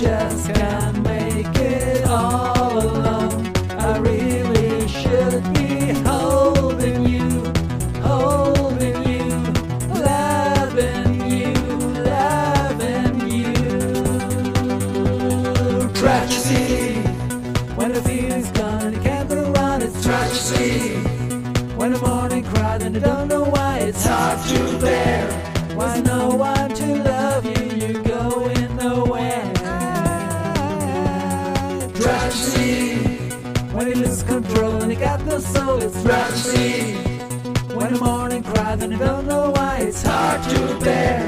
just can't make it all alone. I really should be holding you, holding you, loving you, loving you. Tragedy, when the feeling's gone, you can't put around it's tragedy. When the morning cries and I don't know why it's hard to bear. tragedy. When you lose control and you got no soul, it's tragedy. When the morning cries and you don't know why, it's hard to bear.